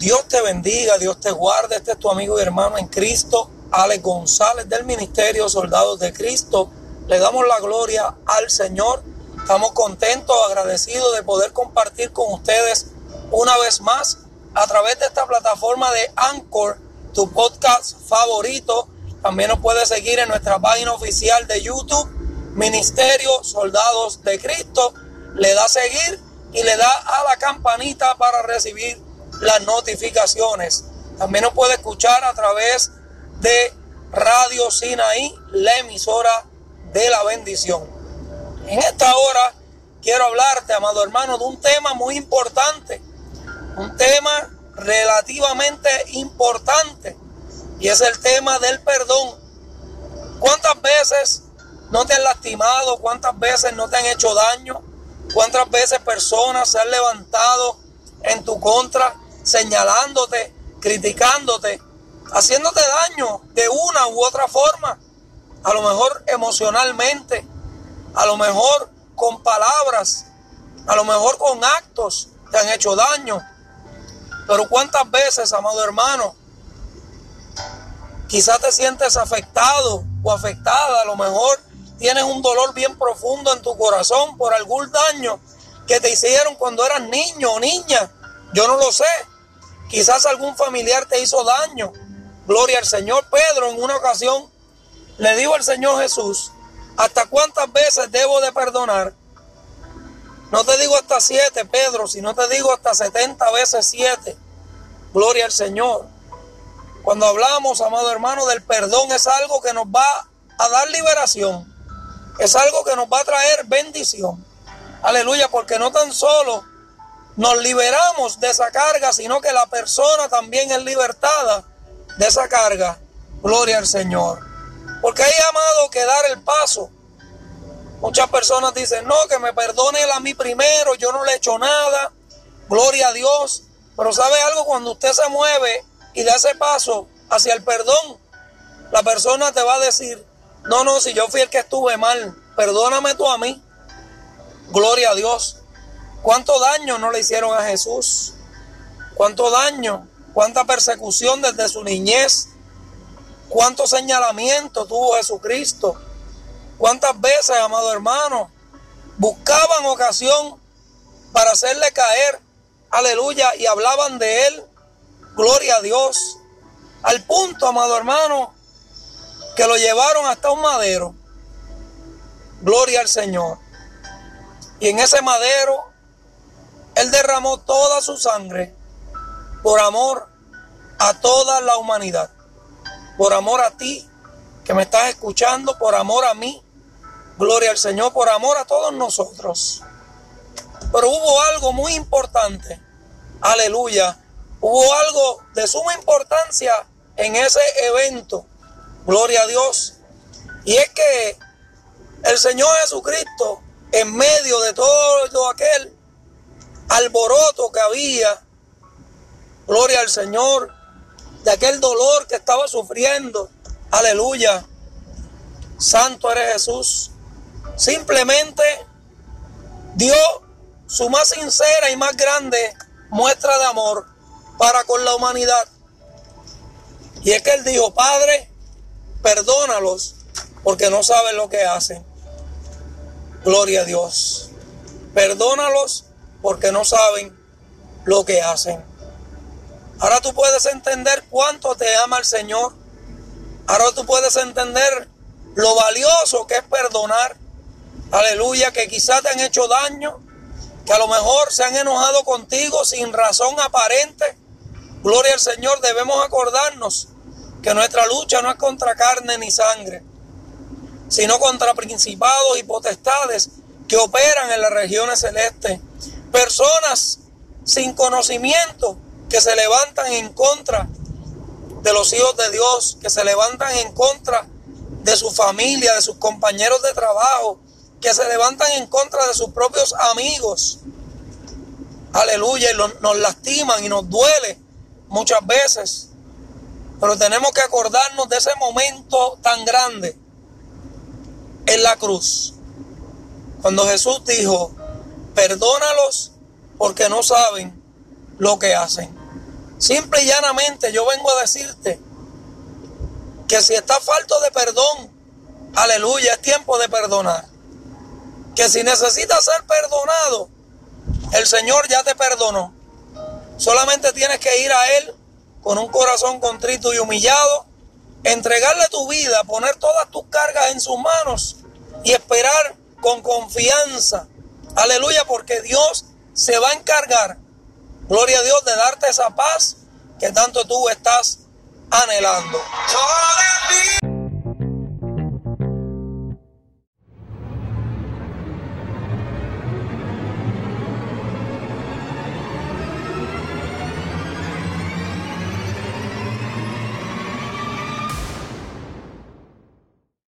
Dios te bendiga, Dios te guarde. Este es tu amigo y hermano en Cristo, Alex González del Ministerio Soldados de Cristo. Le damos la gloria al Señor. Estamos contentos, agradecidos de poder compartir con ustedes una vez más a través de esta plataforma de Anchor, tu podcast favorito. También nos puedes seguir en nuestra página oficial de YouTube, Ministerio Soldados de Cristo. Le da seguir y le da a la campanita para recibir las notificaciones. También nos puede escuchar a través de Radio Sinaí, la emisora de la bendición. En esta hora quiero hablarte, amado hermano, de un tema muy importante, un tema relativamente importante, y es el tema del perdón. ¿Cuántas veces no te han lastimado? ¿Cuántas veces no te han hecho daño? ¿Cuántas veces personas se han levantado en tu contra? Señalándote, criticándote, haciéndote daño de una u otra forma. A lo mejor emocionalmente, a lo mejor con palabras, a lo mejor con actos te han hecho daño. Pero cuántas veces, amado hermano, quizás te sientes afectado o afectada, a lo mejor tienes un dolor bien profundo en tu corazón por algún daño que te hicieron cuando eras niño o niña. Yo no lo sé. Quizás algún familiar te hizo daño. Gloria al Señor. Pedro en una ocasión le dijo al Señor Jesús, ¿hasta cuántas veces debo de perdonar? No te digo hasta siete, Pedro, sino te digo hasta setenta veces siete. Gloria al Señor. Cuando hablamos, amado hermano, del perdón es algo que nos va a dar liberación. Es algo que nos va a traer bendición. Aleluya, porque no tan solo nos liberamos de esa carga, sino que la persona también es libertada de esa carga. Gloria al Señor. Porque hay amado que dar el paso. Muchas personas dicen, no, que me perdone él a mí primero, yo no le he hecho nada. Gloria a Dios. Pero sabe algo, cuando usted se mueve y da ese paso hacia el perdón, la persona te va a decir, no, no, si yo fui el que estuve mal, perdóname tú a mí. Gloria a Dios. ¿Cuánto daño no le hicieron a Jesús? ¿Cuánto daño? ¿Cuánta persecución desde su niñez? ¿Cuánto señalamiento tuvo Jesucristo? ¿Cuántas veces, amado hermano, buscaban ocasión para hacerle caer? Aleluya. Y hablaban de él. Gloria a Dios. Al punto, amado hermano, que lo llevaron hasta un madero. Gloria al Señor. Y en ese madero él derramó toda su sangre por amor a toda la humanidad. Por amor a ti que me estás escuchando, por amor a mí. Gloria al Señor, por amor a todos nosotros. Pero hubo algo muy importante. Aleluya. Hubo algo de suma importancia en ese evento. Gloria a Dios. Y es que el Señor Jesucristo, en medio de todo aquel alboroto que había, gloria al Señor, de aquel dolor que estaba sufriendo, aleluya, santo eres Jesús, simplemente dio su más sincera y más grande muestra de amor para con la humanidad. Y es que él dijo, Padre, perdónalos porque no saben lo que hacen. Gloria a Dios. Perdónalos porque no saben lo que hacen. Ahora tú puedes entender cuánto te ama el Señor. Ahora tú puedes entender lo valioso que es perdonar. Aleluya, que quizás te han hecho daño, que a lo mejor se han enojado contigo sin razón aparente. Gloria al Señor, debemos acordarnos que nuestra lucha no es contra carne ni sangre, sino contra principados y potestades que operan en las regiones celestes personas sin conocimiento que se levantan en contra de los hijos de Dios, que se levantan en contra de su familia, de sus compañeros de trabajo, que se levantan en contra de sus propios amigos. Aleluya, y nos lastiman y nos duele muchas veces. Pero tenemos que acordarnos de ese momento tan grande en la cruz. Cuando Jesús dijo, perdónalos porque no saben lo que hacen. Simple y llanamente yo vengo a decirte que si estás falto de perdón, aleluya, es tiempo de perdonar. Que si necesitas ser perdonado, el Señor ya te perdonó. Solamente tienes que ir a Él con un corazón contrito y humillado, entregarle tu vida, poner todas tus cargas en sus manos y esperar con confianza. Aleluya, porque Dios se va a encargar, gloria a Dios, de darte esa paz que tanto tú estás anhelando.